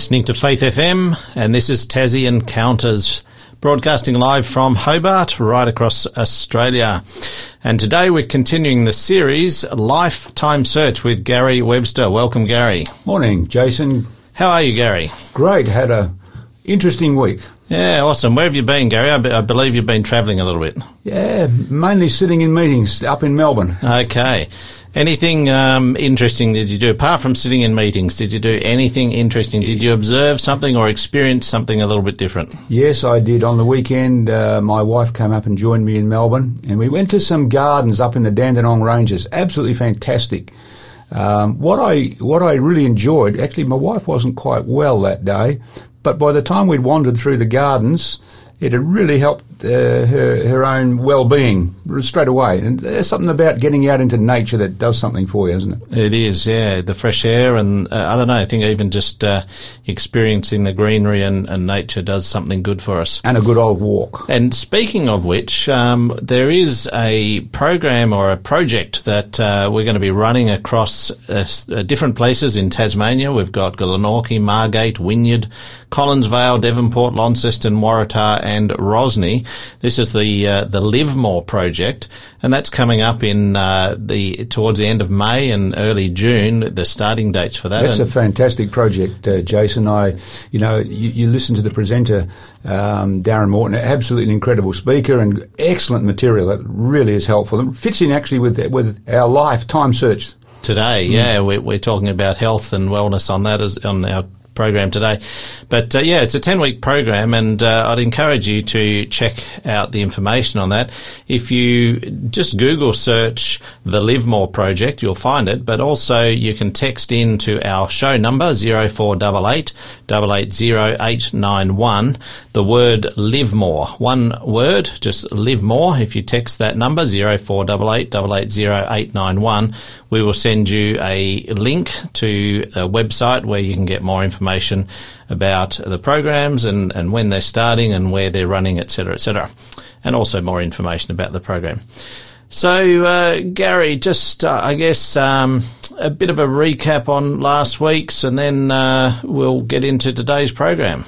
Listening to Faith FM, and this is Tassie Encounters, broadcasting live from Hobart, right across Australia. And today we're continuing the series Lifetime Search with Gary Webster. Welcome, Gary. Morning, Jason. How are you, Gary? Great. Had a interesting week. Yeah, awesome. Where have you been, Gary? I, be- I believe you've been travelling a little bit. Yeah, mainly sitting in meetings up in Melbourne. Okay. Anything um, interesting did you do apart from sitting in meetings? Did you do anything interesting? Did you observe something or experience something a little bit different? Yes, I did. On the weekend, uh, my wife came up and joined me in Melbourne, and we went to some gardens up in the Dandenong Ranges. Absolutely fantastic. Um, what I what I really enjoyed, actually, my wife wasn't quite well that day, but by the time we'd wandered through the gardens, it had really helped uh, her her own well being straight away. And there's something about getting out into nature that does something for you, isn't it? It is, yeah. The fresh air, and uh, I don't know. I think even just uh, experiencing the greenery and, and, nature does something good for us. And a good old walk. And speaking of which, um, there is a program or a project that uh, we're going to be running across uh, uh, different places in Tasmania. We've got Glenorchy, Margate, Wynyard, Collinsvale, Devonport, Launceston, Waratah, and Rosny. This is the uh, the Live More project, and that's coming up in uh, the towards the end of May and early June. The starting dates for that. That's and a fantastic project, uh, Jason. I, you know, you, you listen to the presenter, um, Darren Morton, absolutely incredible speaker and excellent material. That really is helpful. It fits in actually with with our lifetime search today. Mm. Yeah, we're, we're talking about health and wellness on that as on our program today. But uh, yeah, it's a 10 week program, and uh, I'd encourage you to check out the information on that. If you just Google search the Live More Project, you'll find it, but also you can text in to our show number 0488 880891 the word live more. One word, just live more. If you text that number 0488 880891, we will send you a link to a website where you can get more information about the programs and, and when they're starting and where they're running, etc., etc., and also more information about the program. So, uh, Gary, just uh, I guess um, a bit of a recap on last week's, and then uh, we'll get into today's program.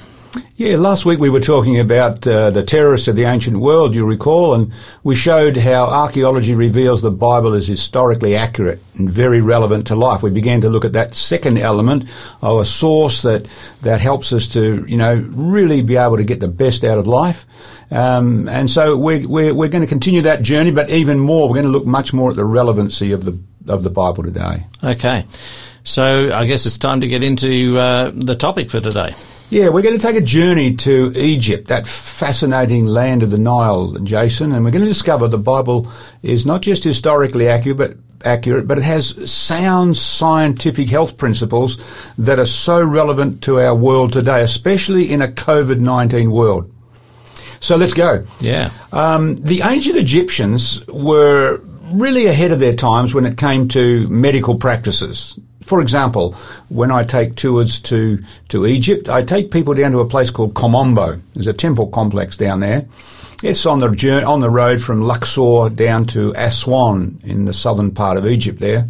Yeah, last week we were talking about uh, the terrorists of the ancient world, you recall, and we showed how archaeology reveals the Bible is historically accurate and very relevant to life. We began to look at that second element of a source that, that helps us to, you know, really be able to get the best out of life. Um, and so we're, we're, we're going to continue that journey, but even more, we're going to look much more at the relevancy of the, of the Bible today. Okay. So I guess it's time to get into uh, the topic for today. Yeah, we're going to take a journey to Egypt, that fascinating land of the Nile, Jason, and we're going to discover the Bible is not just historically accurate, but accurate, but it has sound scientific health principles that are so relevant to our world today, especially in a COVID-19 world. So let's go. Yeah. Um, the ancient Egyptians were really ahead of their times when it came to medical practices. For example, when I take tours to, to Egypt, I take people down to a place called Kom Ombo. There's a temple complex down there. It's on the journey, on the road from Luxor down to Aswan in the southern part of Egypt there.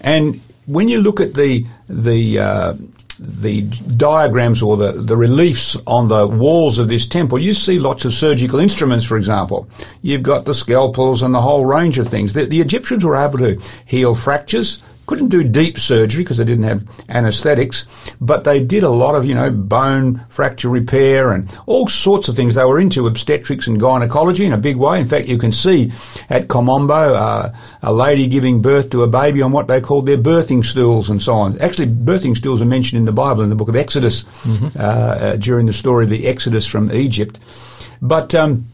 And when you look at the the uh, the diagrams or the, the reliefs on the walls of this temple, you see lots of surgical instruments, for example. You've got the scalpels and the whole range of things. The, the Egyptians were able to heal fractures, couldn't do deep surgery because they didn't have anesthetics, but they did a lot of, you know, bone fracture repair and all sorts of things. They were into obstetrics and gynecology in a big way. In fact, you can see at Kom Ombo uh, a lady giving birth to a baby on what they called their birthing stools and so on. Actually, birthing stools are mentioned in the Bible in the book of Exodus mm-hmm. uh, uh, during the story of the Exodus from Egypt. But um,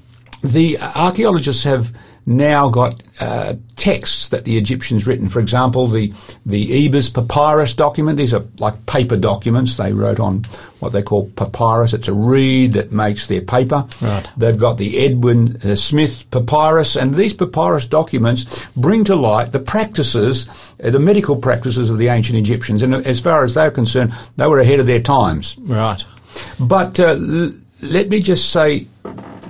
the archaeologists have now got uh, texts that the Egyptians written. For example, the the Ebers papyrus document. These are like paper documents. They wrote on what they call papyrus. It's a reed that makes their paper. Right. They've got the Edwin uh, Smith papyrus, and these papyrus documents bring to light the practices, uh, the medical practices of the ancient Egyptians. And as far as they're concerned, they were ahead of their times. Right. But uh, l- let me just say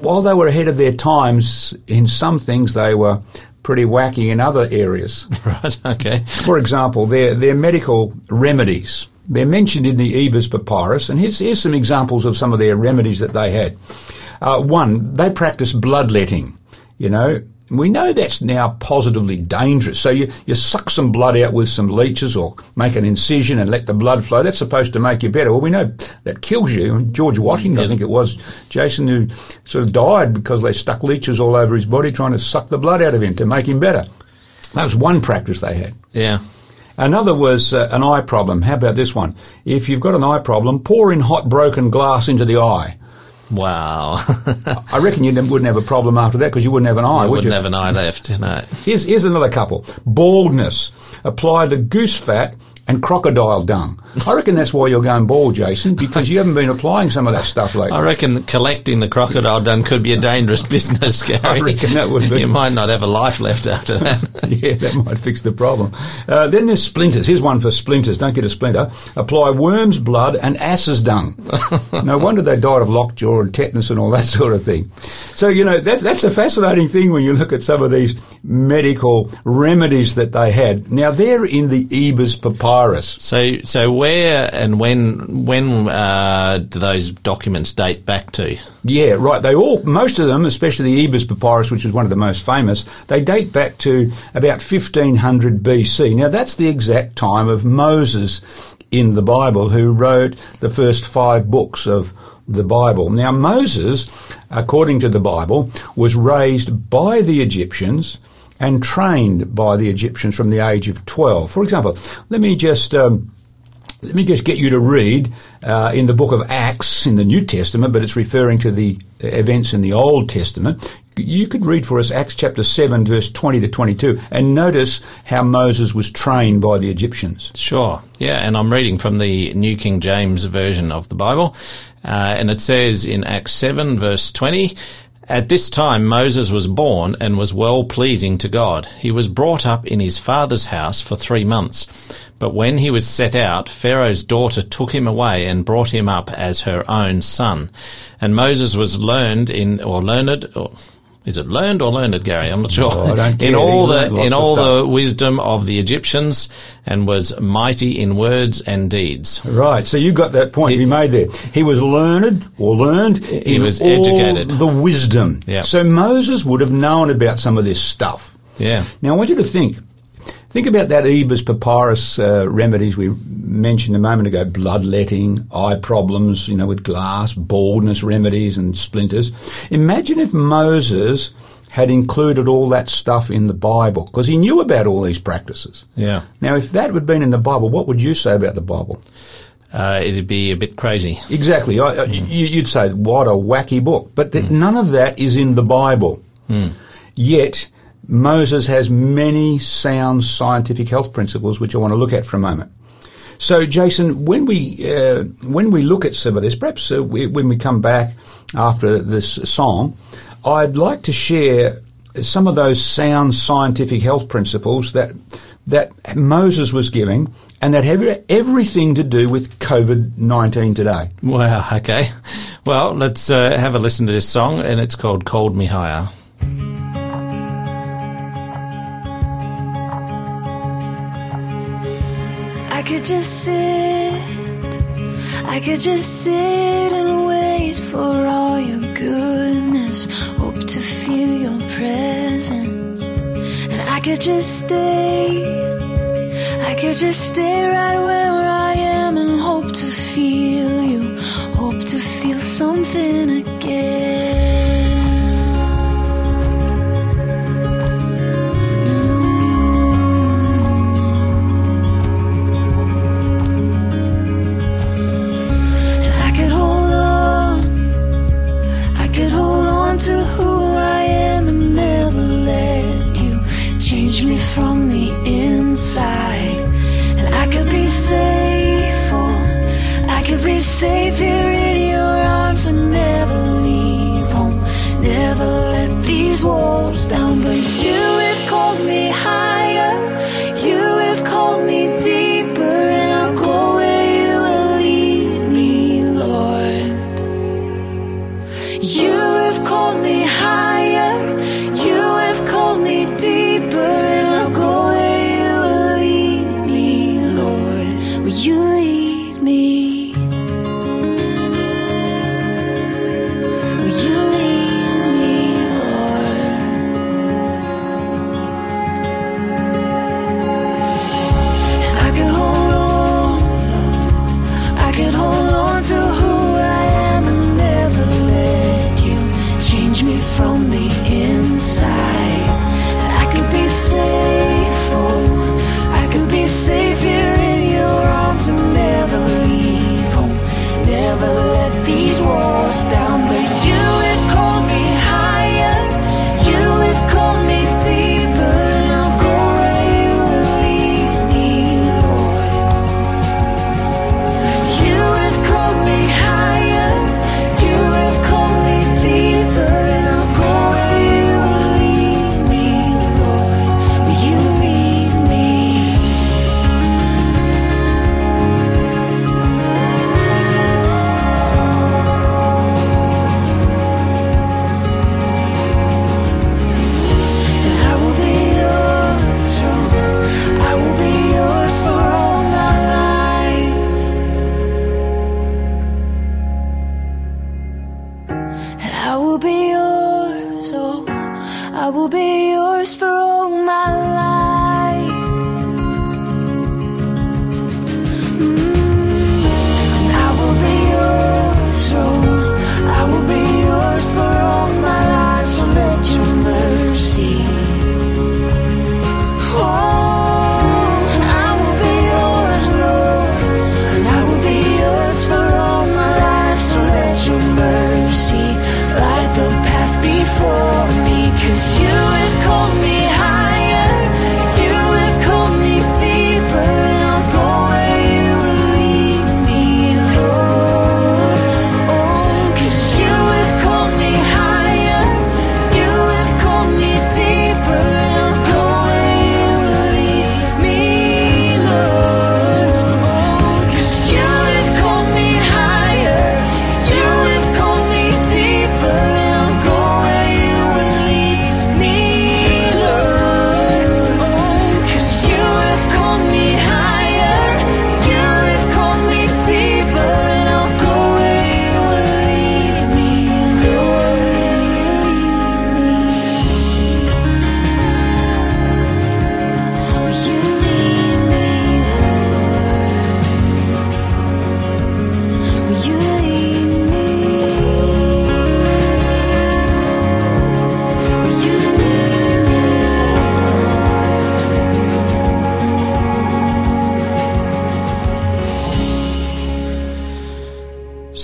while they were ahead of their times in some things, they were pretty wacky in other areas. Right. Okay. For example, their their medical remedies. They're mentioned in the Ebers Papyrus, and here's, here's some examples of some of their remedies that they had. Uh, one, they practiced bloodletting. You know, we know that's now positively dangerous. So you, you suck some blood out with some leeches or make an incision and let the blood flow. That's supposed to make you better. Well, we know that kills you. George Washington, yeah. I think it was, Jason, who sort of died because they stuck leeches all over his body trying to suck the blood out of him to make him better. That was one practice they had. Yeah. Another was uh, an eye problem. How about this one? If you've got an eye problem, pour in hot broken glass into the eye. Wow. I reckon you wouldn't have a problem after that because you wouldn't have an eye, you would wouldn't you? have an eye left, no. Here's, here's another couple. Baldness. Apply the goose fat and crocodile dung. I reckon that's why you're going bald, Jason, because you haven't been applying some of that stuff lately. I reckon collecting the crocodile dung could be a dangerous business, Gary. I reckon that would be. You might not have a life left after that. yeah, that might fix the problem. Uh, then there's splinters. Here's one for splinters. Don't get a splinter. Apply worm's blood and ass's dung. no wonder they died of lockjaw and tetanus and all that sort of thing. So, you know, that, that's a fascinating thing when you look at some of these medical remedies that they had. Now, they're in the Ebers Papyrus. So, so where and when when uh, do those documents date back to? Yeah, right. They all, most of them, especially the Ebers Papyrus, which is one of the most famous, they date back to about 1500 BC. Now, that's the exact time of Moses in the Bible, who wrote the first five books of the Bible. Now, Moses, according to the Bible, was raised by the Egyptians and trained by the Egyptians from the age of 12. For example, let me just um, let me just get you to read uh, in the book of Acts in the New Testament, but it's referring to the events in the Old Testament. You could read for us Acts chapter 7, verse 20 to 22, and notice how Moses was trained by the Egyptians. Sure. Yeah, and I'm reading from the New King James Version of the Bible. Uh, and it says in Acts 7, verse 20, at this time Moses was born and was well pleasing to God. He was brought up in his father's house for three months. But when he was set out, Pharaoh's daughter took him away and brought him up as her own son. And Moses was learned in, or learned, or is it learned or learned, Gary? I'm not sure. Oh, in all the in all the wisdom of the Egyptians, and was mighty in words and deeds. Right. So you got that point he, you made there. He was learned or learned. He was educated. The wisdom. Yeah. So Moses would have known about some of this stuff. Yeah. Now I want you to think Think about that Ebers papyrus uh, remedies we mentioned a moment ago: bloodletting, eye problems, you know, with glass, baldness remedies, and splinters. Imagine if Moses had included all that stuff in the Bible because he knew about all these practices. Yeah. Now, if that had been in the Bible, what would you say about the Bible? Uh, it'd be a bit crazy. Exactly. I, mm. you, would say, what a wacky book. But th- mm. none of that is in the Bible. Mm. Yet, Moses has many sound scientific health principles, which I want to look at for a moment. So, Jason, when we uh, when we look at some of this, perhaps uh, we, when we come back after this song, I'd like to share some of those sound scientific health principles that that Moses was giving, and that have everything to do with COVID nineteen today. Wow. Okay. Well, let's uh, have a listen to this song, and it's called "Called Me Higher." I could just sit, I could just sit and wait for all your goodness. Hope to feel your presence. And I could just stay, I could just stay right where I am and hope to feel you. Hope to feel something again. Safe here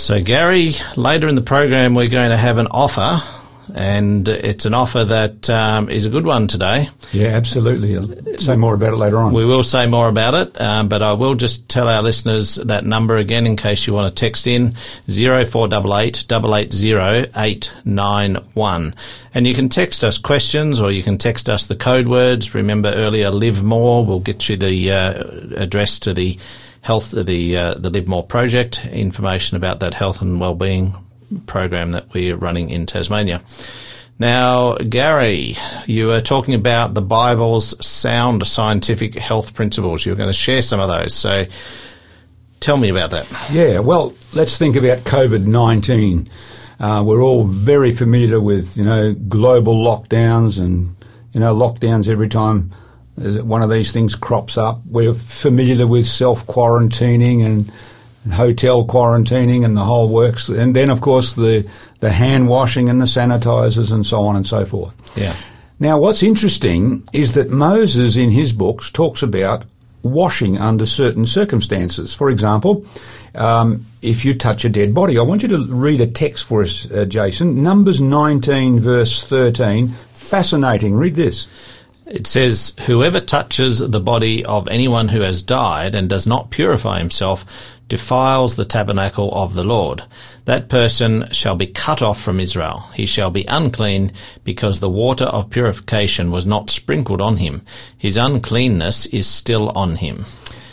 So, Gary, later in the program, we're going to have an offer, and it's an offer that um, is a good one today. Yeah, absolutely. I'll say more about it later on. We will say more about it, um, but I will just tell our listeners that number again in case you want to text in 0488 880 891. And you can text us questions or you can text us the code words. Remember earlier, Live More. We'll get you the uh, address to the health, the, uh, the Live More project, information about that health and wellbeing program that we're running in Tasmania. Now, Gary, you were talking about the Bible's sound scientific health principles. You're going to share some of those. So tell me about that. Yeah, well, let's think about COVID 19. Uh, we're all very familiar with, you know, global lockdowns and, you know, lockdowns every time one of these things crops up. We're familiar with self quarantining and hotel quarantining and the whole works. And then, of course, the, the hand washing and the sanitizers and so on and so forth. Yeah. Now, what's interesting is that Moses in his books talks about washing under certain circumstances. For example, um, if you touch a dead body, I want you to read a text for us, uh, Jason. Numbers 19, verse 13. Fascinating. Read this. It says, Whoever touches the body of anyone who has died and does not purify himself defiles the tabernacle of the Lord. That person shall be cut off from Israel. He shall be unclean because the water of purification was not sprinkled on him. His uncleanness is still on him.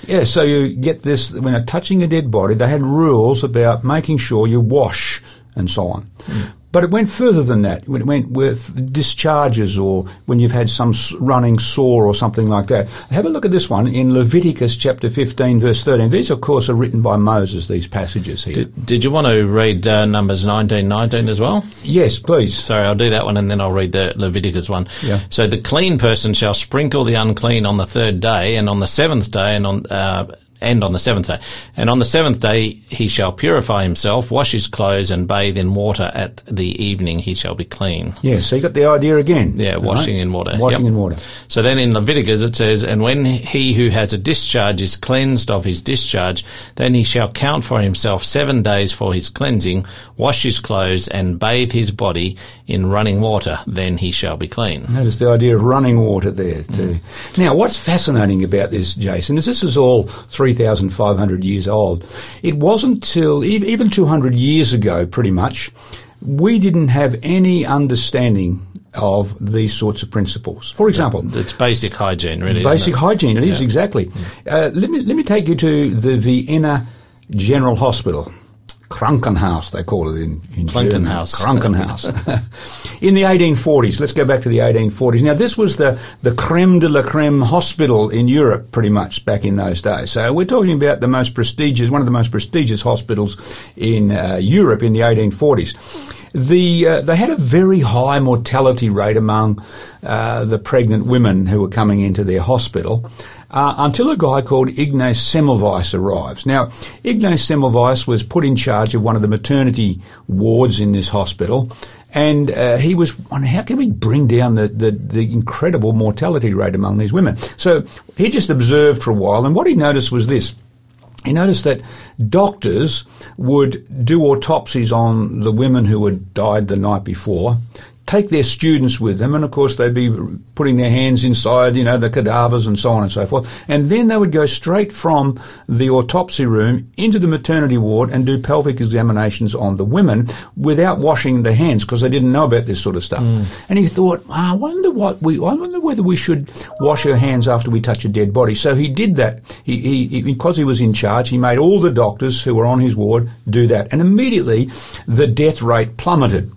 Yeah, so you get this when you're touching a dead body, they had rules about making sure you wash and so on. Hmm. But it went further than that. When It went with discharges or when you've had some running sore or something like that. Have a look at this one in Leviticus chapter 15 verse 13. These of course are written by Moses, these passages here. Did, did you want to read uh, Numbers 19, 19 as well? yes, please. Sorry, I'll do that one and then I'll read the Leviticus one. Yeah. So the clean person shall sprinkle the unclean on the third day and on the seventh day and on, uh, and on the seventh day. And on the seventh day he shall purify himself, wash his clothes, and bathe in water. At the evening he shall be clean. Yeah, so you got the idea again. Yeah, washing in water. Washing Yep. in water. So then in Leviticus it says, And when he who has a discharge is cleansed of his discharge, then he shall count for himself seven days for his cleansing, wash his clothes, and bathe his body in running water. Then he shall be clean. Notice the idea of running water there too. Mm. Now, what's fascinating about this, Jason, is this is all 3,500 years old. It wasn't till even 200 years ago, pretty much, we didn't have any understanding of these sorts of principles. For example, It's basic hygiene, really. Basic it? hygiene, it is exactly. Uh, let me let me take you to the Vienna General Hospital, Krankenhaus they call it in, in German. Krankenhaus. Krankenhaus. in the 1840s, let's go back to the 1840s. Now this was the the creme de la creme hospital in Europe, pretty much back in those days. So we're talking about the most prestigious, one of the most prestigious hospitals in uh, Europe in the 1840s. The, uh, they had a very high mortality rate among uh, the pregnant women who were coming into their hospital uh, until a guy called Ignaz Semmelweis arrives. Now, Ignaz Semmelweis was put in charge of one of the maternity wards in this hospital. And uh, he was wondering, how can we bring down the, the, the incredible mortality rate among these women? So he just observed for a while, and what he noticed was this he noticed that doctors would do autopsies on the women who had died the night before, take their students with them, and of course they'd be putting their hands inside, you know, the cadavers and so on and so forth. And then they would go straight from the autopsy room into the maternity ward and do pelvic examinations on the women without washing their hands because they didn't know about this sort of stuff. And he thought, "Ah, I wonder what we, I wonder whether we should wash our hands after we touch a dead body. So he did that. He, he, he because he was in charge, he made all the doctors who were on his ward do that, and immediately the death rate plummeted.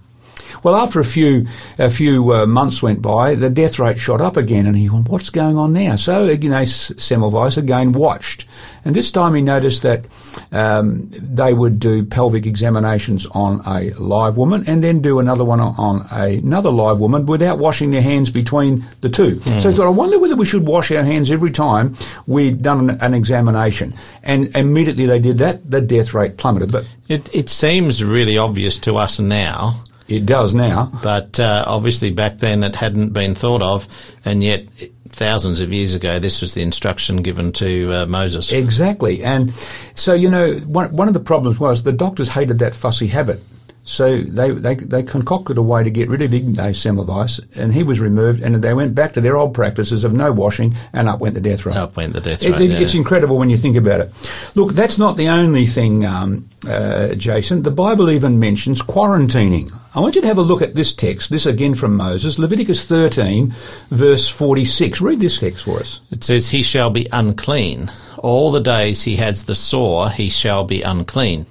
Well, after a few a few uh, months went by, the death rate shot up again, and he went, "What's going on now?" So Ignaz Semmelweis again watched, and this time he noticed that um, they would do pelvic examinations on a live woman, and then do another one on, a, another live woman without washing their hands between the two. So he thought, "I wonder whether we should wash our hands every time we'd done an, an examination." And immediately they did that, the death rate plummeted. But It, it seems really obvious to us now, it does now. but uh, obviously back then it hadn't been thought of, and yet thousands of years ago this was the instruction given to uh, Moses. Exactly. And so, you know, one, one of the problems was the doctors hated that fussy habit. So they, they, they concocted a way to get rid of Ignaz Semmelweis, and he was removed, and they went back to their old practices of no washing, and up went the death rate. Up went the death It- rate. it- yeah. It's incredible when you think about it. Look, that's not the only thing, um, uh, Jason. The Bible even mentions quarantining. I want you to have a look at this text, this again from Moses, Leviticus 13, verse 46. Read this text for us. It says, He shall be unclean. All the days he has the sore, he shall be unclean.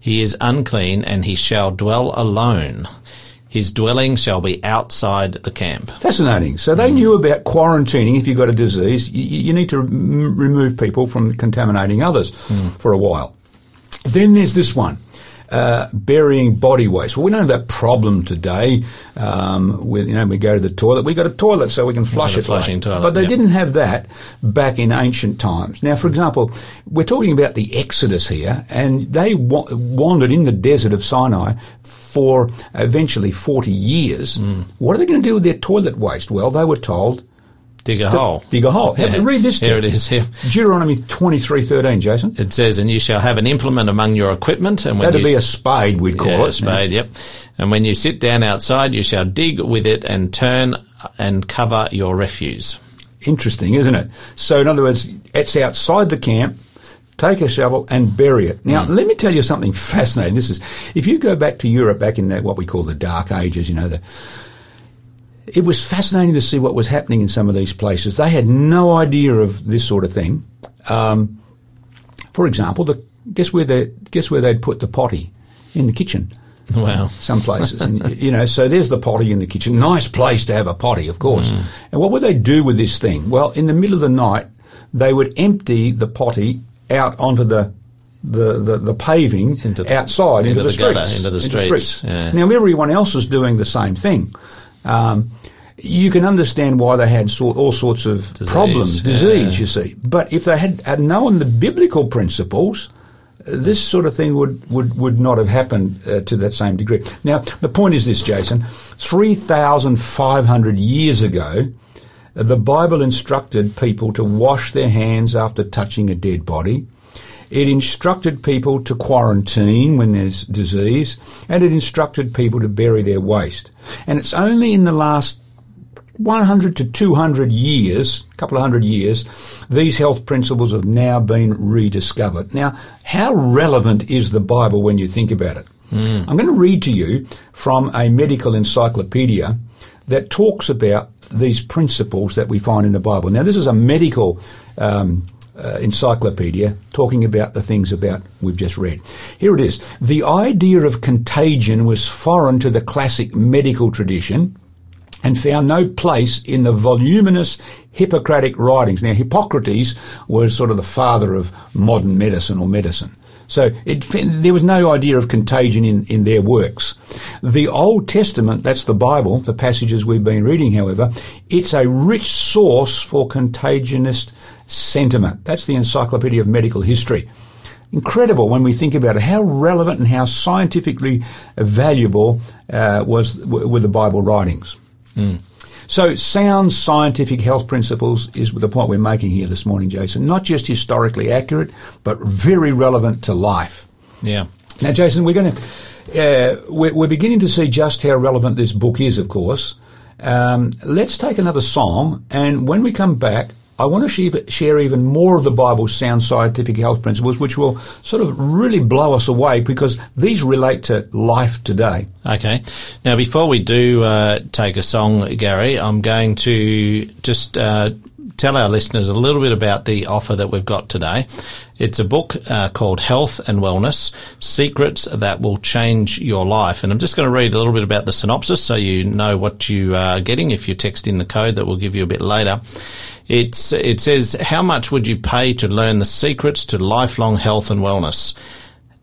He is unclean, and he shall dwell alone. His dwelling shall be outside the camp. Fascinating. So they hmm. knew about quarantining. If you've got a disease, you, you need to rem- remove people from contaminating others hmm. for a while. Then there's this one. Uh, burying body waste. Well, we don't have that problem today. Um, with, you know, we go to the toilet. We got a toilet so we can flush it. flushing toilet, But they didn't have that back in ancient times. Now, for example, we're talking about the Exodus here, and they wa- wandered in the desert of Sinai for eventually 40 years. Hmm. What are they going to do with their toilet waste? Well, they were told Dig a hole. dig a hole. Have- Yeah. Read this. Here it text. Here. Deuteronomy 23:13, Jason. It says, And you shall have an implement among your equipment, and when That'd you be a spade, we'd call Yeah, it. a spade, yep. And when you sit down outside, you shall dig with it and turn and cover your refuse. Interesting, isn't it? So, in other words, it's outside the camp. Take a shovel and bury it. Now, Hmm. let me tell you something fascinating. This is, if you go back to Europe, back in the, what we call the Dark Ages, you know, the, it was fascinating to see what was happening in some of these places. They had no idea of this sort of thing. Um, for example, the, guess where they guess where they'd put the potty in the kitchen. Wow. some places. and, you know, so there's the potty in the kitchen. Nice place to have a potty, of course. And what would they do with this thing? Well, in the middle of the night, they would empty the potty out onto the the, the, the paving Into the- outside into, into the, the gutter, streets. into the streets, yeah. Now everyone else is doing the same thing. Um, you can understand why they had all sorts of Disease, problems, yeah. disease, you see. But if they had, had known the biblical principles, uh, this sort of thing would, would, would not have happened uh, to that same degree. Now, the point is this, Jason. 3,500 years ago, uh, the Bible instructed people to wash their hands after touching a dead body. It instructed people to quarantine when there's disease, and it instructed people to bury their waste. And it's only in the last 100 to 200 years, a couple of hundred years, these health principles have now been rediscovered. Now, how relevant is the Bible when you think about it? I'm going to read to you from a medical encyclopedia that talks about these principles that we find in the Bible. Now, this is a medical um, uh, encyclopedia talking about the things about we've just read. Here it is. The idea of contagion was foreign to the classic medical tradition and found no place in the voluminous Hippocratic writings. Now, Hippocrates was sort of the father of modern medicine or medicine. So it, there was no idea of contagion in, in their works. The Old Testament, that's the Bible, the passages we've been reading, however, it's a rich source for contagionist sentiment. That's the Encyclopedia of Medical History. Incredible when we think about it, how relevant and how scientifically valuable uh, was were the Bible writings. So, sound scientific health principles is the point we're making here this morning, Jason. Not just historically accurate, but very relevant to life. Yeah. Now, Jason, we're going to uh, we're, we're beginning to see just how relevant this book is. Of course, um, let's take another song, and when we come back. I want to share, even more of the Bible's sound scientific health principles, which will sort of really blow us away because these relate to life today. Okay. Now, before we do uh, take a song, Gary, I'm going to just uh, tell our listeners a little bit about the offer that we've got today. It's a book uh, called Health and Wellness Secrets That Will Change Your Life. And I'm just going to read a little bit about the synopsis so you know what you are getting if you text in the code that we'll give you a bit later. It's, it says, How much would you pay to learn the secrets to lifelong health and wellness?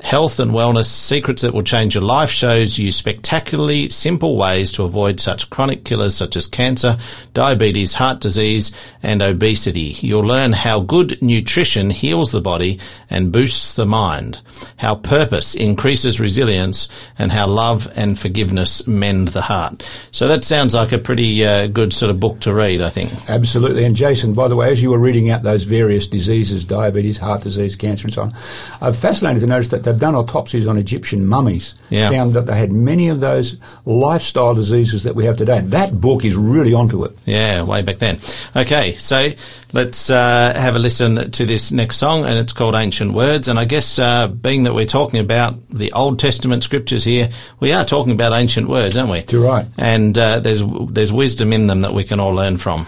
Health and Wellness Secrets That Will Change Your Life shows you spectacularly simple ways to avoid such chronic killers such as cancer, diabetes, heart disease, and obesity. You'll learn how good nutrition heals the body and boosts the mind, how purpose increases resilience, and how love and forgiveness mend the heart. So that sounds like a pretty uh, good sort of book to read, I think. Absolutely. And Jason, by the way, as you were reading out those various diseases, diabetes, heart disease, cancer, and so on, I'm fascinated to notice that they've done autopsies on Egyptian mummies, Yeah. found that they had many of those lifestyle diseases that we have today. That book is really onto it. Yeah, way back then. Okay, so let's uh, have a listen to this next song, and it's called Ancient Words. And I guess, uh, being that we're talking about the Old Testament scriptures here, we are talking about ancient words, aren't we? You're right. And uh, there's there's wisdom in them that we can all learn from.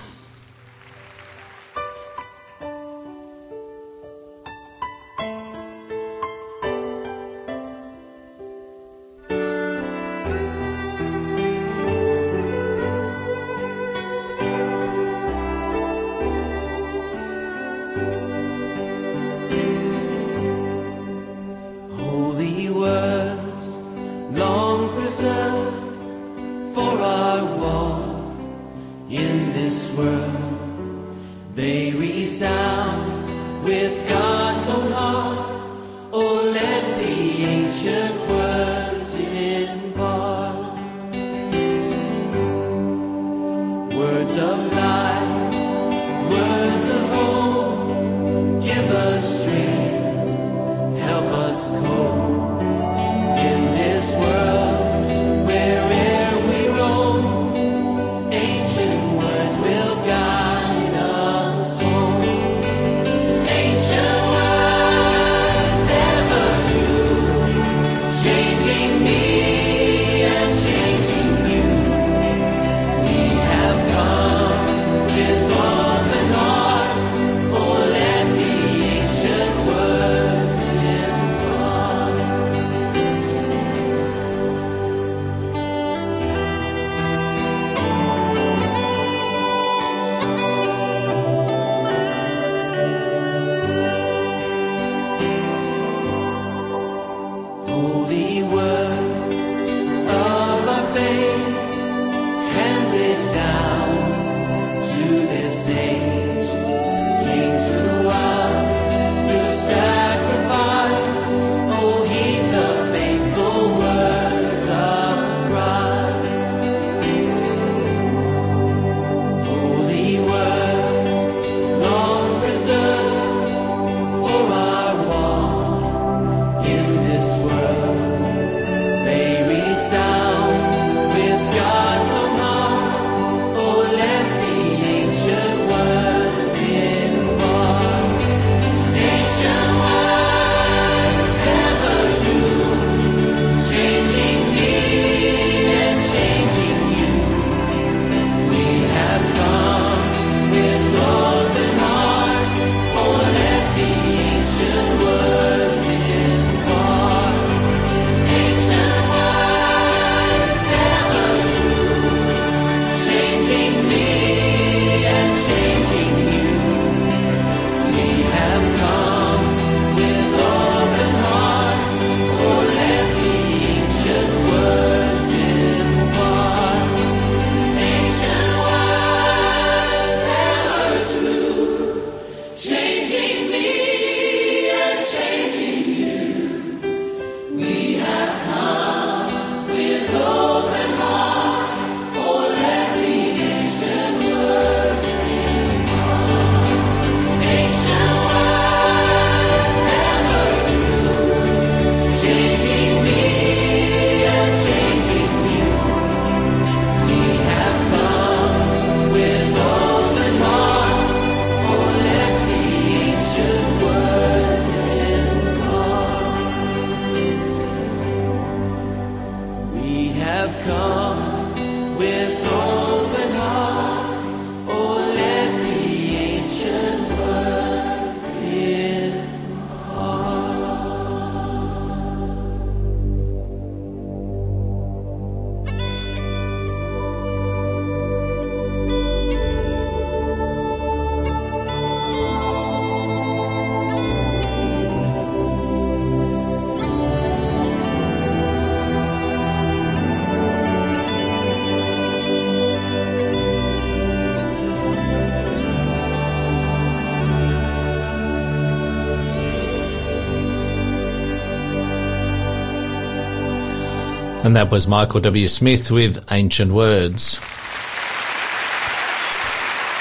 And that was Michael W. Smith with Ancient Words.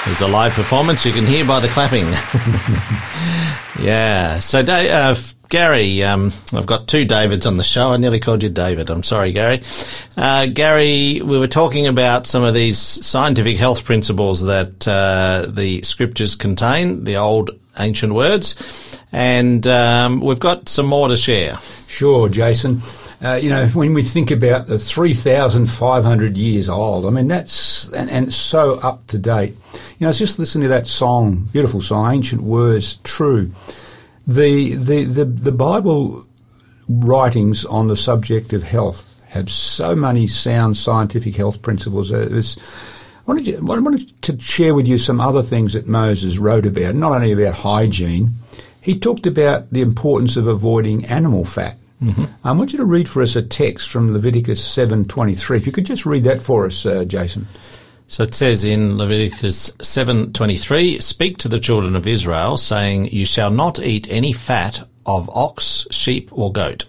There's a live performance you can hear by the clapping. yeah. So, uh, Gary, um, I've got two Davids on the show. I nearly called you David. I'm sorry, Gary. Uh, Gary, we were talking about some of these scientific health principles that uh, the scriptures contain, the old ancient words, and um, we've got some more to share. Sure, Jason. Uh, you know, when we think about the 3,500 years old, I mean, that's, and, and so up to date. You know, just listening to that song, beautiful song, Ancient Words, True. The, the, the, the Bible writings on the subject of health have so many sound scientific health principles. Uh, I wanted, I wanted to share with you some other things that Moses wrote about, not only about hygiene. He talked about the importance of avoiding animal fat. I want you to read for us a text from Leviticus 7:23. If you could just read that for us, uh, Jason. So it says in Leviticus 7:23, "Speak to the children of Israel, saying, You shall not eat any fat of ox, sheep, or goat."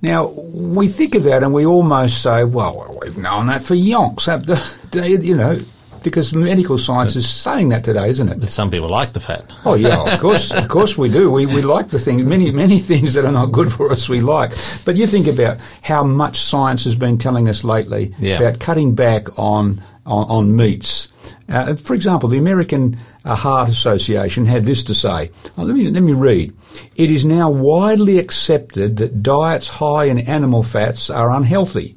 Now, we think of that and we almost say, well, we've known that for yonks. You know, because medical science is saying that today, isn't it? But some people like the fat. Oh yeah, of course, of course we do. We we like the things. Many many things that are not good for us, we like. But you think about how much science has been telling us lately Yeah. about cutting back on on, on meats. Uh, for example, the American uh, Heart Association had this to say. Oh, let me let me read. It is now widely accepted that diets high in animal fats are unhealthy,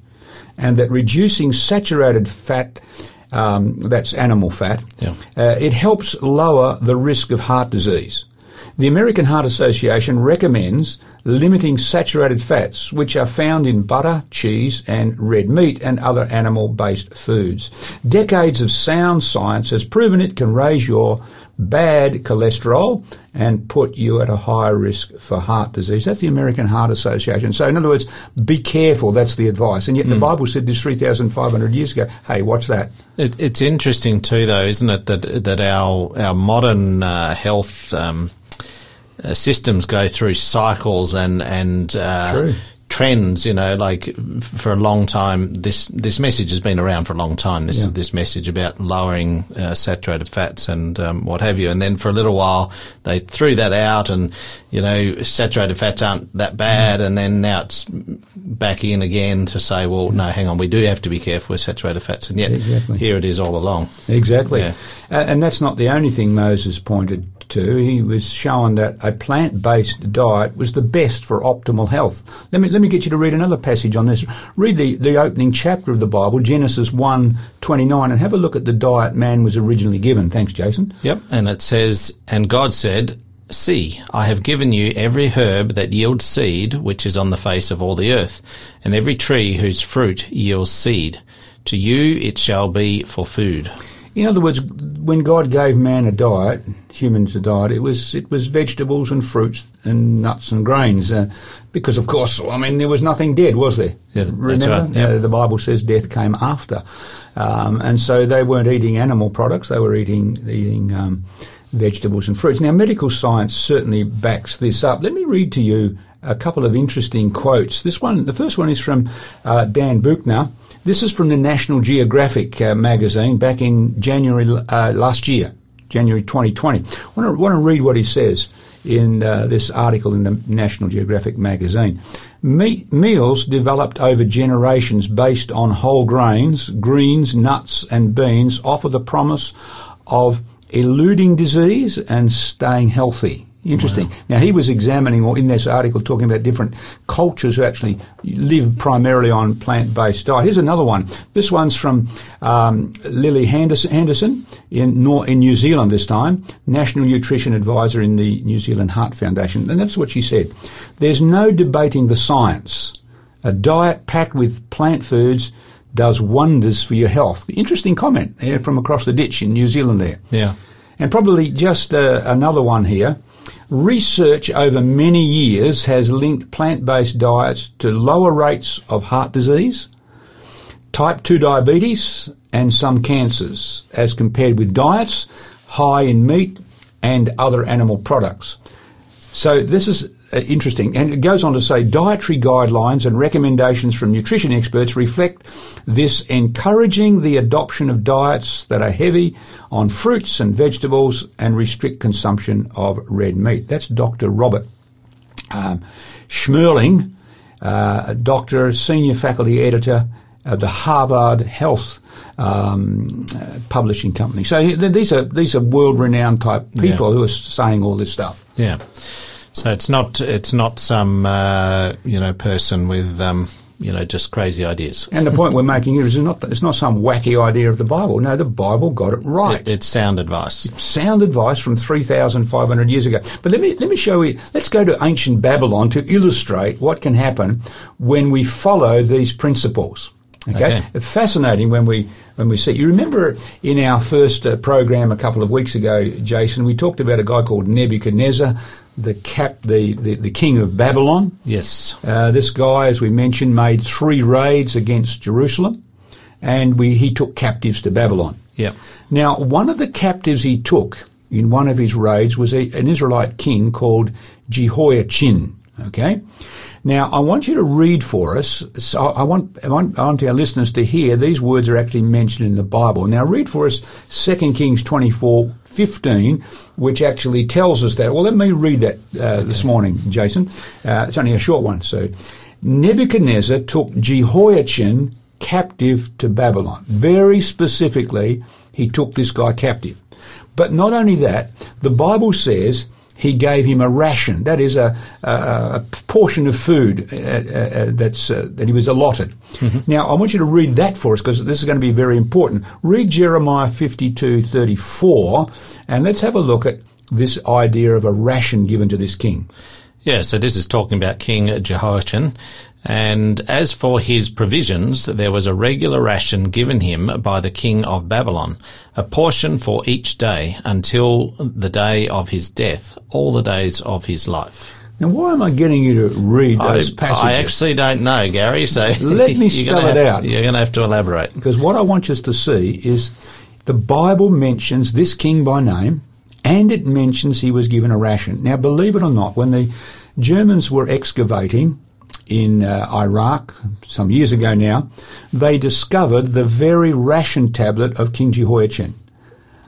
and that reducing saturated fat. Um, that's animal fat. Yeah. Uh, it helps lower the risk of heart disease. The American Heart Association recommends limiting saturated fats, which are found in butter, cheese, and red meat and other animal based foods. Decades of sound science has proven it can raise your bad cholesterol and put you at a higher risk for heart disease. That's the American Heart Association. So, in other words, be careful. That's the advice. And yet, the Bible said this 3,500 years ago. Hey, watch that? It, it's interesting too, though, isn't it, that that our our modern uh, health um, uh, systems go through cycles and and uh, True. Trends. You know, like for a long time, this this message has been around for a long time. This Yeah. this message about lowering uh, saturated fats and um, what have you. And then for a little while, they threw that out, and you know, saturated fats aren't that bad. Mm. And then now it's back in again to say, well, no, hang on, we do have to be careful with saturated fats. And yet, Exactly. here it is all along. Exactly. Yeah. Uh, and that's not the only thing Moses pointed to. He was showing that a plant-based diet was the best for optimal health. Let me let me get you to read another passage on this. Read the, the opening chapter of the Bible, Genesis 1:29 and have a look at the diet man was originally given. Thanks, Jason. Yep. And it says, And God said, See, I have given you every herb that yields seed, which is on the face of all the earth, and every tree whose fruit yields seed. To you it shall be for food. In other words, when God gave man a diet, humans a diet, it was it was vegetables and fruits and nuts and grains, uh, because of course, I mean, there was nothing dead, was there? Yeah, Remember, right, yeah. Uh, the Bible says death came after, um, and so they weren't eating animal products; they were eating eating um, vegetables and fruits. Now, medical science certainly backs this up. Let me read to you a couple of interesting quotes. This one, the first one, is from uh, Dan Buettner. This is from the National Geographic uh, magazine back in January uh, last year, January 2020. I want to, read what he says in uh, this article in the National Geographic magazine. Me- meals developed over generations based on whole grains, greens, nuts, and beans offer the promise of eluding disease and staying healthy. Interesting. Now he was examining, or in this article, talking about different cultures who actually live primarily on plant-based diet. Here's another one. This one's from um, Lily Henderson, Henderson in, Nor- in New Zealand this time, National Nutrition Advisor in the New Zealand Heart Foundation, and that's what she said. There's no debating the science. A diet packed with plant foods does wonders for your health. Interesting comment there from across the ditch in New Zealand there. Yeah. And probably just uh, another one here. Research over many years has linked plant-based diets to lower rates of heart disease, type 2 diabetes, and some cancers, as compared with diets high in meat and other animal products. So this is interesting. And it goes on to say dietary guidelines and recommendations from nutrition experts reflect this, encouraging the adoption of diets that are heavy on fruits and vegetables and restrict consumption of red meat. That's Dr. Robert um, Shmerling, uh, doctor, senior faculty editor of the Harvard Health um, uh, Publishing Company. So th- these are these are world-renowned type people Yeah. who are saying all this stuff. Yeah. So it's not it's not some uh, you know person with um, you know just crazy ideas. And the point we're making here is it's not it's not some wacky idea of the Bible. No, the Bible got it right. It, it's sound advice. sound advice from 3,500 years ago. But let me, let me show you, let's go to ancient Babylon to illustrate what can happen when we follow these principles. Okay? Okay. It's fascinating when we, when we see. You remember in our first uh, program a couple of weeks ago, Jason, we talked about a guy called Nebuchadnezzar, the cap, the, the, the king of Babylon. Yes. Uh, this guy, as we mentioned, made three raids against Jerusalem, and we, he took captives to Babylon. Yep. Now, one of the captives he took in one of his raids was a, an Israelite king called Jehoiachin. Okay? Now, I want you to read for us. So I want, I want, I want our listeners to hear these words are actually mentioned in the Bible. Now, read for us 2 Kings 24, 15, which actually tells us that. Well, let me read that uh, this morning, Jason. Uh, it's only a short one. So, Nebuchadnezzar took Jehoiachin captive to Babylon. Very specifically, he took this guy captive. But not only that, the Bible says he gave him a ration. That is a, a, a portion of food uh, uh, uh, that's uh, that he was allotted. Now, I want you to read that for us because this is going to be very important. Read Jeremiah fifty-two thirty-four, and let's have a look at this idea of a ration given to this king. Yeah, so this is talking about King Jehoiachin. And as for his provisions, there was a regular ration given him by the king of Babylon, a portion for each day until the day of his death, all the days of his life. Now, why am I getting you to read I, those passages? I actually don't know, Gary, so Let me spell it out. You're going to have to elaborate. Because what I want you to see is the Bible mentions this king by name and it mentions he was given a ration. Now, believe it or not, when the Germans were excavating in uh, Iraq some years ago now, they discovered the very ration tablet of King Jehoiachin.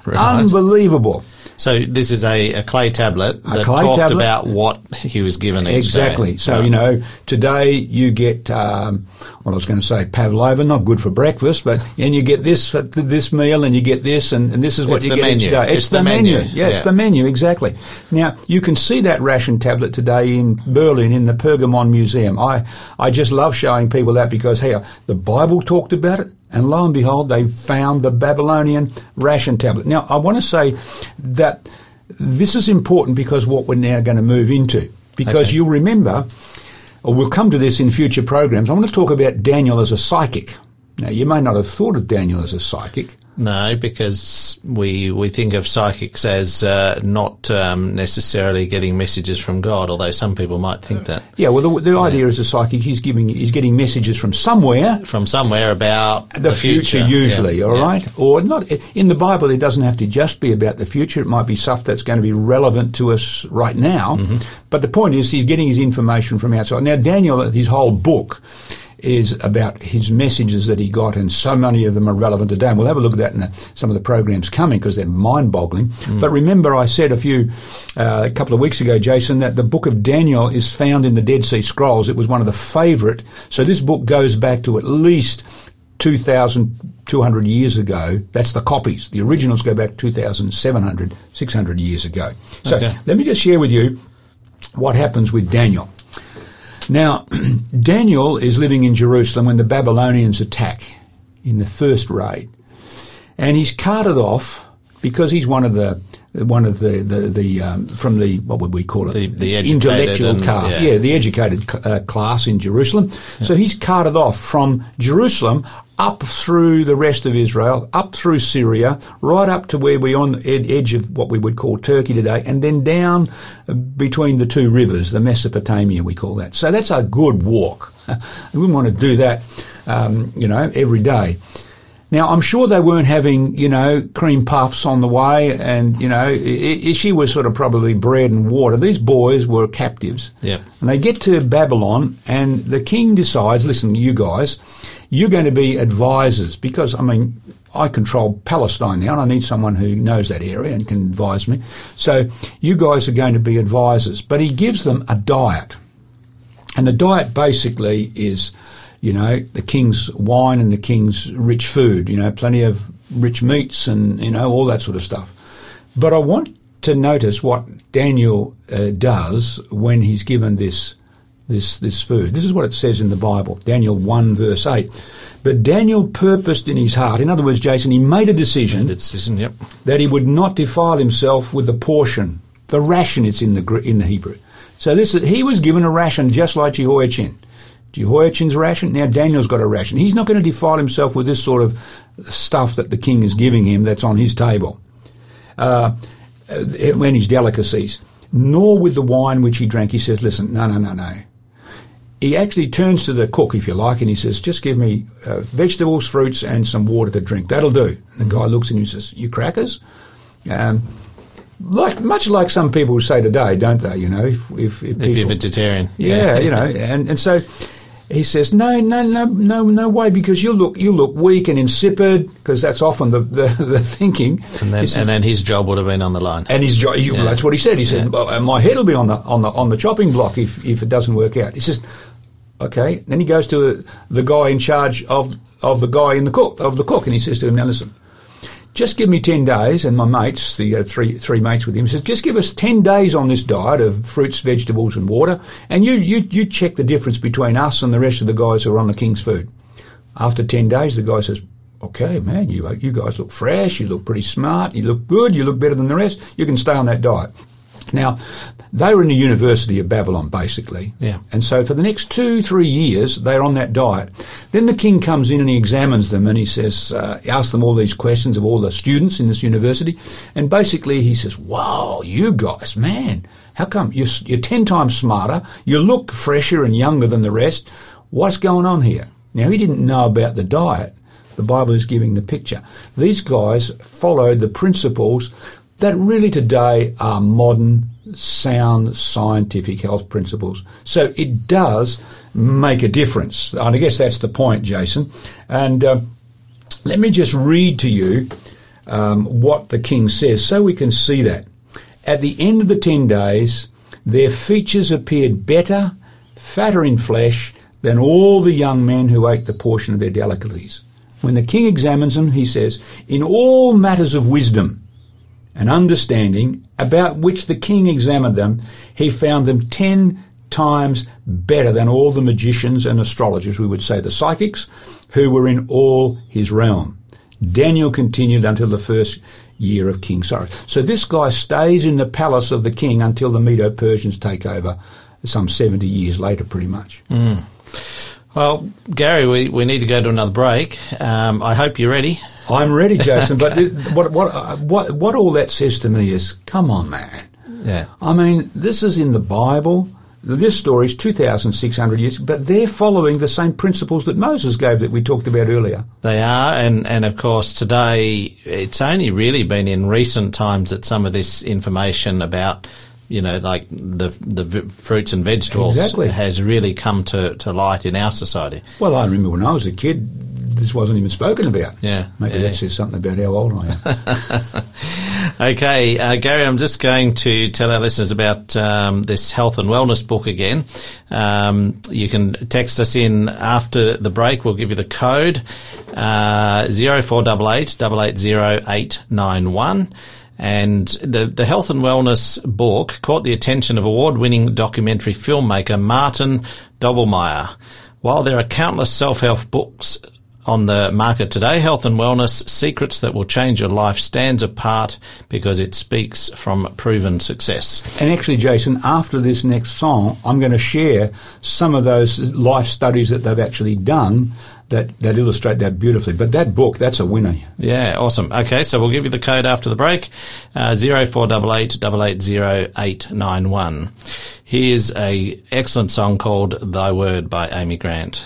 Right. Unbelievable. So this is a, a clay tablet that clay talked tablet. about what he was given Exactly. So, Right. you know, today you get, um, well, I was going to say pavlova, not good for breakfast, but, and you get this for this meal and you get this and, and this is what It's you the get each day. It's the menu. Yeah, it's the menu, exactly. Now, you can see that ration tablet today in Berlin in the Pergamon Museum. I, I just love showing people that because, hey, the Bible talked about it. And lo and behold, they found the Babylonian ration tablet. Now, I want to say that this is important because what we're now going to move into. Because Okay. you'll remember, or we'll come to this in future programs, I want to talk about Daniel as a psychic. Now, you may not have thought of Daniel as a psychic. No, because we we think of psychics as uh, not um, necessarily getting messages from God, although some people might think that Yeah, well, the, the idea is a psychic, he's giving, he's getting messages from somewhere, from somewhere about the, future, usually, Yeah, all yeah. right? Or not, in the Bible, it doesn't have to just be about the future. It might be stuff that's going to be relevant to us right now. Mm-hmm. But the point is, he's getting his information from outside. Now, Daniel, his whole book is about his messages that he got, and so many of them are relevant today. And we'll have a look at that in the, some of the programs coming because they're mind-boggling. Mm. But remember, I said a few, uh, a couple of weeks ago, Jason, that the book of Daniel is found in the Dead Sea Scrolls. It was one of the favourite. So this book goes back to at least 2,200 years ago. That's the copies. The originals go back 2,700, 600 years ago. So Okay. let me just share with you what happens with Daniel. Now, Daniel is living in Jerusalem when the Babylonians attack in the first raid. And he's carted off because he's one of the one of the the, the um, from the what would we call it The- the educated intellectual and- class yeah. yeah the educated cl- uh, class in Jerusalem so he's carted off from Jerusalem up through the rest of Israel up through Syria right up to where we're on the ed- edge of what we would call Turkey today and then down uh, between the two rivers the Mesopotamia we call that so that's a good walk we wouldn't want to do that um, you know every day Now, I'm sure they weren't having, you know, cream puffs on the way, and, you know, i- i- she was sort of probably bread and water. These boys were captives. Yep. And they get to Babylon, and the king decides, listen, you guys, you're going to be advisors, because, I mean, I control Palestine now, and I need someone who knows that area and can advise me. So you guys are going to be advisors. But he gives them a diet. And the diet basically is, you know, the king's wine and the king's rich food, you know, plenty of rich meats and, you know, all that sort of stuff. But I want to notice what Daniel uh, does when he's given this, this, this food. This is what it says in the Bible, Daniel 1 verse 8. But Daniel purposed in his heart, in other words, Jason, he made a decision The decision, yep. that he would not defile himself with the portion, the ration. It's in the in the Hebrew. So this he was given a ration just like Jehoiachin. Jehoiachin's ration. Now Daniel's got a ration. He's not going to defile himself with this sort of stuff that the king is giving him. That's on his table. Uh, when his delicacies, nor with the wine which he drank. He says, "Listen, no, no, no, no." He actually turns to the cook, if you like, and he says, "Just give me uh, vegetables, fruits, and some water to drink. That'll do." And the guy looks at him and says, "You crackers?" Um, like much like some people say today, don't they? You know, if if, if, If you're people- vegetarian. yeah, you know, and, and so he says, no, no, no, no, no way, because you look you look weak and insipid, because that's often the, the, the thinking. And then, says- and then his job would have been on the line. and his jo- you, Yeah. that's what he said. He said, Yeah. well, my head will be on the on the on the chopping block if if it doesn't work out. He says, okay. Then he goes to the guy in charge of of the guy in the cook of the cook, and he says to him, now listen. Just give me ten days, and my mates, the uh, three three mates with him, says, just give us ten days on this diet of fruits, vegetables, and water, and you you you check the difference between us and the rest of the guys who are on the king's food. After 10 days, the guy says, okay, man, you, you guys look fresh, you look pretty smart, you look good, you look better than the rest, you can stay on that diet. Now, they were in the University of Babylon, basically. Yeah. And so for the next two, three years, they're on that diet. Then the king comes in and he examines them and he says, uh, he asks them all these questions of all the students in this university. And basically he says, wow, you guys, man, how come you're, you're 10 times smarter, you look fresher and younger than the rest. What's going on here? Now, he didn't know about the diet. The Bible is giving the picture. These guys followed the principles that really today are modern, sound, scientific health principles. So it does make a difference. And I guess that's the point, Jason. And uh, let me just read to you um, what the king says so we can see that. At the end of the 10 days, their features appeared better, fatter in flesh, than all the young men who ate the portion of their delicacies. When the king examines them, he says, In all matters of wisdom and understanding about which the king examined them, he found them ten times better than all the magicians and astrologers, we would say the psychics, who were in all his realm. Daniel continued until the first year of King Cyrus. So this guy stays in the palace of the king until the Medo-Persians take over some 70 years later, pretty much. Hmm. Well, Gary, we, we need to go to another break. Um, I hope you're ready. I'm ready, Jason, but it- what, what, uh, what, what all that says to me is, come on, man. Yeah. I mean, this is in the Bible. This story is 2,600 years, but they're following the same principles that Moses gave that we talked about earlier. They are, and, and of course today it's only really been in recent times that some of this information about, you know, like the the v- fruits and vegetables Exactly. has really come to, to light in our society. Well, I remember when I was a kid, this wasn't even spoken about. Yeah, Maybe yeah. that says something about how old I am. Okay, uh, Gary, I'm just going to tell our listeners about um, this health and wellness book again. Um, you can text us in after the break. We'll give you the code uh, 0488 880 891. And the, the health and wellness book caught the attention of award-winning documentary filmmaker Martin Doblmeier. While there are countless self-help books on the market today, Health and Wellness Secrets That Will Change Your Life stands apart because it speaks from proven success. and actually, Jason, after this next song, I'm going to share some of those life studies that they've actually done that, that illustrate that beautifully. But that book, that's a winner. Yeah, awesome. Okay, so we'll give you the code after the break, uh, 0488 880 891. Here's a excellent song called Thy Word by Amy Grant.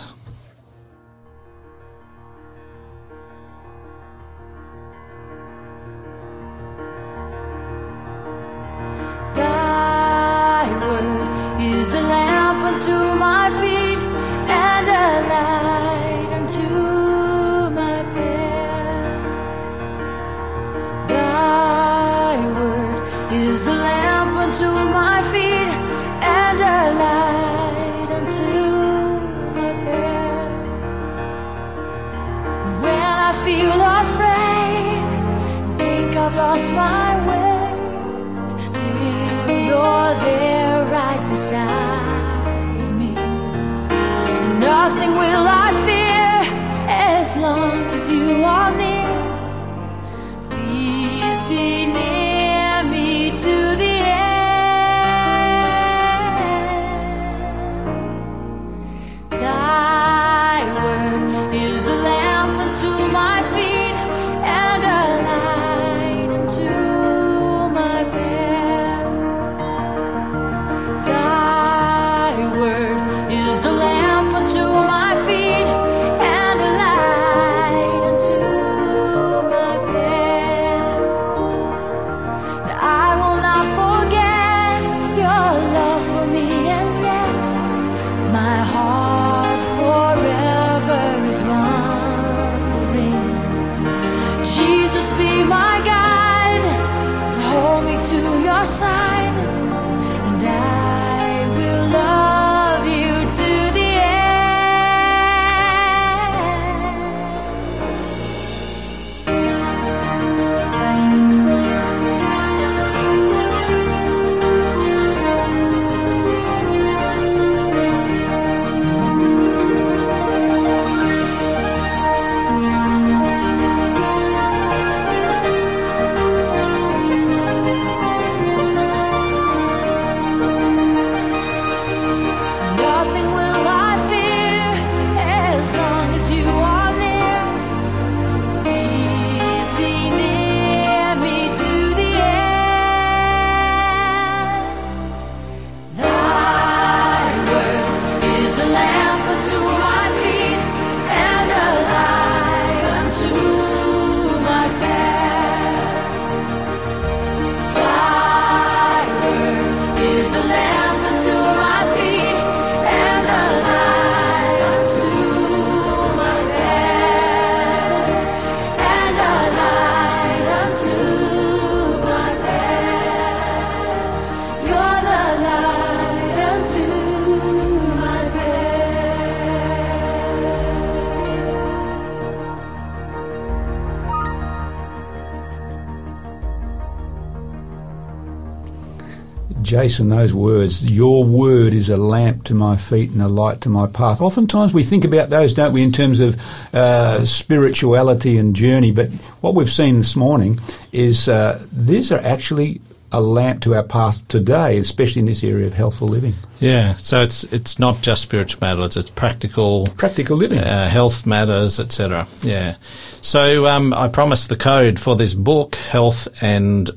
Jason, those words, your word is a lamp to my feet and a light to my path. Oftentimes we think about those, don't we, in terms of uh, spirituality and journey, but what we've seen this morning is uh, these are actually a lamp to our path today, especially in this area of healthful living. Yeah, so it's it's not just spiritual matters; it's practical Practical living. uh, health matters, etc. Yeah. So um, I promised the code for this book, health and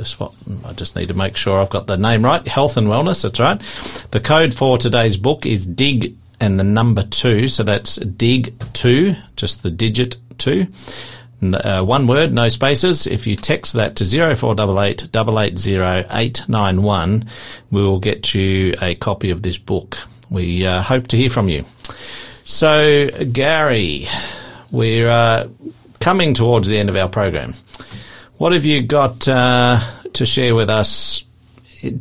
just what I just need to make sure I've got the name right. Health and wellness. That's right. The code for today's book is dig and the number two. So that's dig two, just the digit two. Uh, one word, no spaces. If you text that to 0488 880 891, we will get you a copy of this book. We uh, hope to hear from you. So, Gary, we're uh, coming towards the end of our program. What have you got uh, to share with us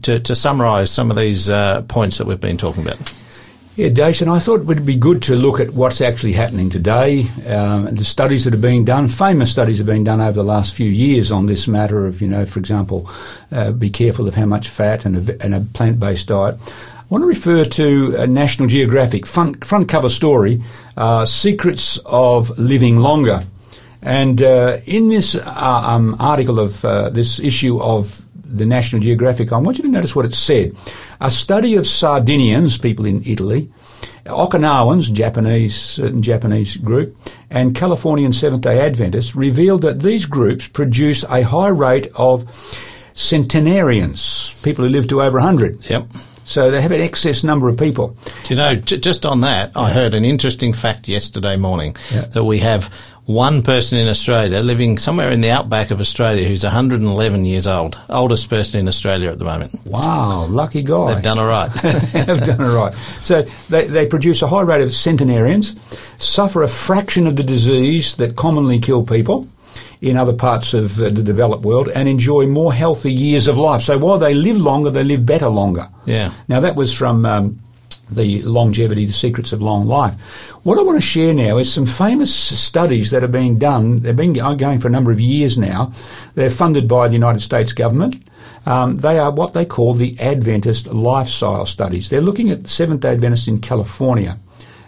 to, to summarise some of these uh, points that we've been talking about? Yeah, Jason, I thought it would be good to look at what's actually happening today, um, the studies that have been done. Famous studies have been done over the last few years on this matter of, you know, for example, uh, be careful of how much fat and a, and a plant-based diet. I want to refer to a National Geographic front, front cover story, uh, Secrets of Living Longer. And uh, in this uh, um, article of uh, this issue of the National Geographic, I want you to notice what it said. A study of Sardinians, people in Italy, Okinawans, Japanese, certain Japanese group, and Californian Seventh-day Adventists revealed that these groups produce a high rate of centenarians, people who live to over 100. Yep. So they have an excess number of people. Do you know, j- just on that, I heard an interesting fact yesterday morning Yeah. that we have one person in Australia living somewhere in the outback of Australia who's 111 years old, oldest person in Australia at the moment. Wow, lucky guy. They've done all right. They've done all right. So they, they produce a high rate of centenarians, suffer a fraction of the disease that commonly kill people in other parts of uh, the developed world, and enjoy more healthy years of life. So while they live longer, they live better longer. Yeah. Now that was from um, the longevity, the secrets of long life. What I want to share now is some famous studies that are being done. They've been going for a number of years now. They're funded by the United States government. Um, they are what they call the Adventist lifestyle studies. They're looking at Seventh day Adventists in California.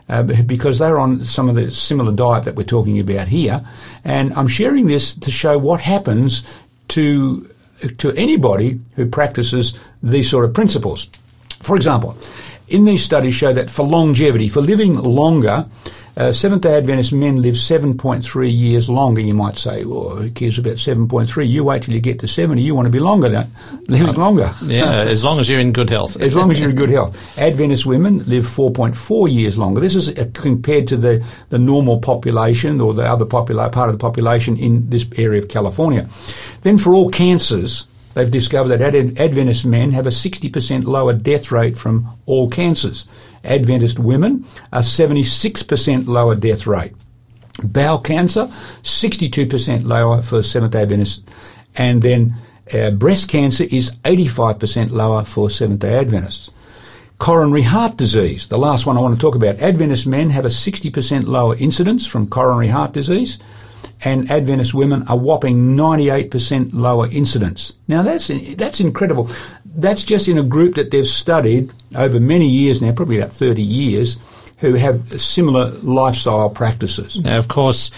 Uh, because they're on some of the similar diet that we're talking about here, and I'm sharing this to show what happens to to anybody who practices these sort of principles. For example, in these studies show that for longevity, for living longer, uh, Seventh day Adventist men live 7.3 years longer, you might say. Well, who cares about 7.3? You wait till you get to 70, you want to be longer, don't living longer. Yeah, as long as you're in good health. as long as you're in good health. Adventist women live 4.4 years longer. This is uh, compared to the, the normal population or the other popula- part of the population in this area of California. Then for all cancers, they've discovered that Adventist men have a 60% lower death rate from all cancers. Adventist women, a 76% lower death rate. Bowel cancer, 62% lower for Seventh day Adventists. And then uh, breast cancer is 85% lower for Seventh day Adventists. Coronary heart disease, the last one I want to talk about. Adventist men have a 60% lower incidence from coronary heart disease and Adventist women a whopping 98% lower incidence. Now that's that's incredible. That's just in a group that they've studied over many years now, probably about 30 years, who have similar lifestyle practices. Now, of course,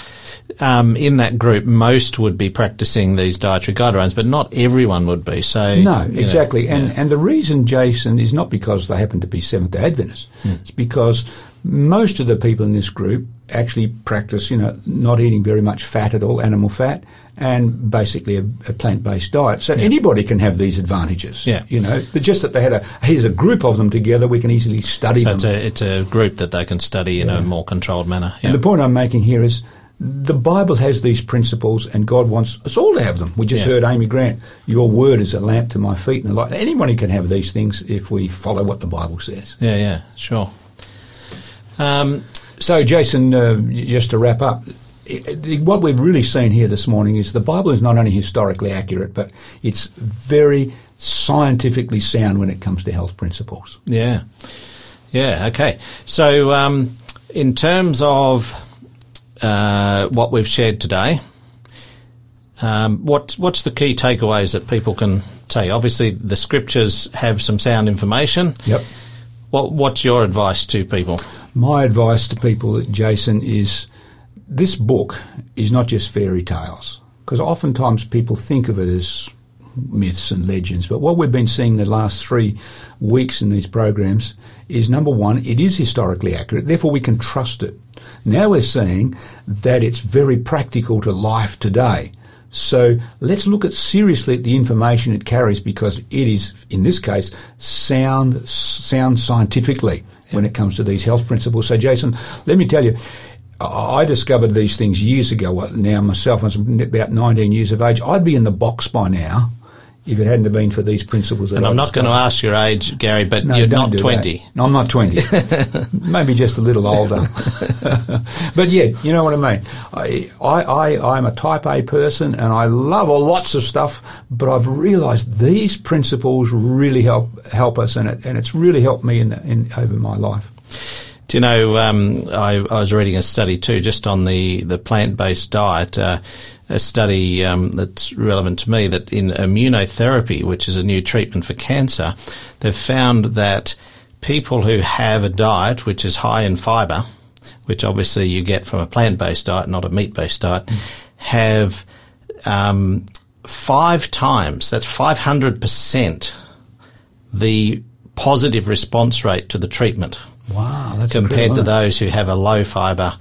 um, in that group, most would be practicing these dietary guidelines, but not everyone would be. So No, you know, exactly. and yeah. and the reason, Jason, is not because they happen to be Seventh day Adventists. Hmm. It's because most of the people in this group actually practice, you know, not eating very much fat at all, animal fat, and basically a, a plant based diet. So anybody can have these advantages. Yeah. You know, but just that they had a here's a group of them together, we can easily study So them. it's a, it's a group that they can study in a more controlled manner. Yeah. And the point I'm making here is the Bible has these principles and God wants us all to have them. We just Yeah. heard Amy Grant, your word is a lamp to my feet and a light. Anybody can have these things if we follow what the Bible says. yeah, yeah, sure. Um, So, Jason, uh, just to wrap up, what we've really seen here this morning is the Bible is not only historically accurate, but it's very scientifically sound when it comes to health principles. Yeah. Yeah, okay. So, um, in terms of uh, what we've shared today, um, what, what's the key takeaways that people can take? Obviously, the scriptures have some sound information. Yep. What, what's your advice to people? My advice to people, Jason, is this book is not just fairy tales. Because oftentimes people think of it as myths and legends. But what we've been seeing the last three weeks in these programs is number one, it is historically accurate, therefore we can trust it. Now we're seeing that it's very practical to life today. So let's look at seriously at the information it carries because it is, in this case, sound, sound scientifically when it comes to these health principles. So Jason, let me tell you, I I discovered these things years ago. Now myself, I was about 19 years of age. I'd be in the box by now if it hadn't have been for these principles. That And I I'm not going to ask your age, Gary, but No, you're not 20. No, I'm not 20. Maybe just a little older. but yeah, you know what I mean. I, I, I, I'm a type A person and I love all lots of stuff, but I've realised these principles really help help us, and it, and it's really helped me in, in over my life. Do you know, um, I, I was reading a study too, just on the, the plant based diet, uh, a study um, that's relevant to me that in immunotherapy, which is a new treatment for cancer, they've found that people who have a diet which is high in fibre, which obviously you get from a plant based diet, not a meat based diet, have um, five times, that's 500% the positive response rate to the treatment Wow, that's compared to those who have a low fibre,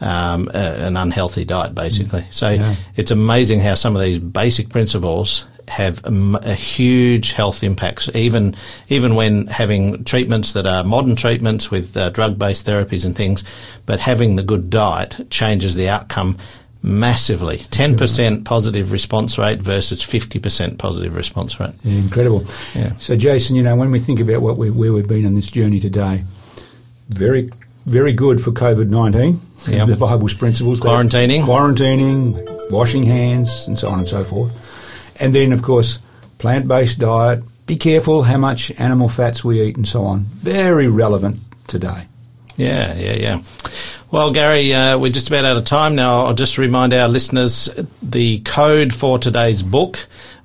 um, uh, an unhealthy diet, basically. So Mm. Yeah. it's amazing how some of these basic principles have a huge health impacts, even even when having treatments that are modern treatments with uh, drug-based therapies and things, but having the good diet changes the outcome massively. Ten percent positive response rate versus fifty percent positive response rate. Yeah, incredible. Yeah. So, Jason, you know, when we think about what we, where we've been on this journey today, very, very good for COVID nineteen. Yeah. The Bible's principles, Quarantining. quarantining, washing hands, and so on and so forth. And then, of course, plant-based diet. Be careful how much animal fats we eat, and so on. Very relevant today. Yeah, yeah, yeah. Well, Gary, uh, we're just about out of time now. I'll just remind our listeners the code for today's book,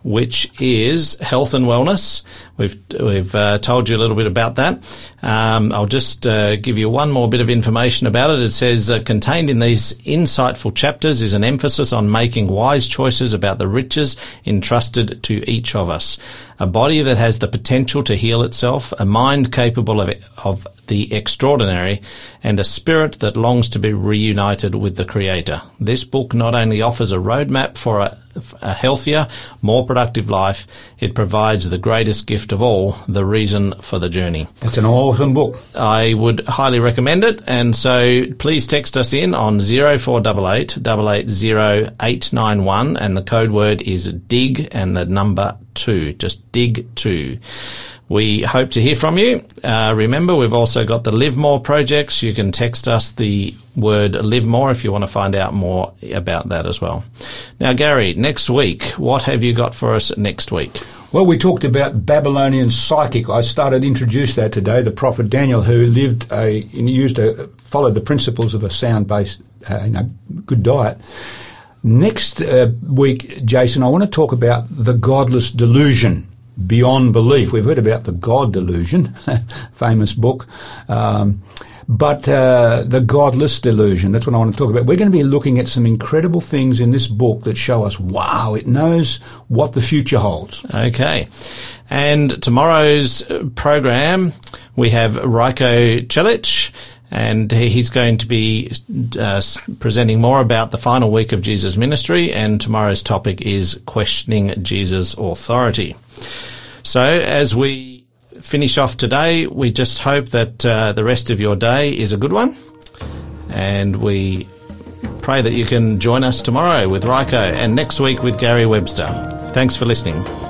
which is health and wellness. We've we've uh, told you a little bit about that. Um, I'll just uh, give you one more bit of information about it. It says uh, contained in these insightful chapters is an emphasis on making wise choices about the riches entrusted to each of us. A body that has the potential to heal itself, a mind capable of of the extraordinary, and a spirit that longs to be reunited with the Creator. This book not only offers a roadmap for a, a healthier, more productive life, it provides the greatest gift of all, the reason for the journey. It's an awesome book. I would highly recommend it, and so please text us in on 0488 880 891, and the code word is DIG and the number 2, just DIG 2. We hope to hear from you. Uh, remember, we've also got the Live More projects. You can text us the word Live More if you want to find out more about that as well. Now, Gary, next week, what have you got for us next week? Well, we talked about Babylonian psychic. I started to introduce that today. The prophet Daniel, who lived a, used a, followed the principles of a sound-based, uh, you know, good diet. Next uh, week, Jason, I want to talk about the godless delusion beyond belief. We've heard about the God delusion, famous book. Um, but uh, the godless delusion, that's what I want to talk about. We're going to be looking at some incredible things in this book that show us, wow, it knows what the future holds. Okay. And tomorrow's program, we have Rajko Celic and he's going to be uh, presenting more about the final week of Jesus' ministry. And tomorrow's topic is questioning Jesus' authority. So as we finish off today, we just hope that uh, the rest of your day is a good one, and we pray that you can join us tomorrow with Rajko and next week with Gary Webster. Thanks for listening.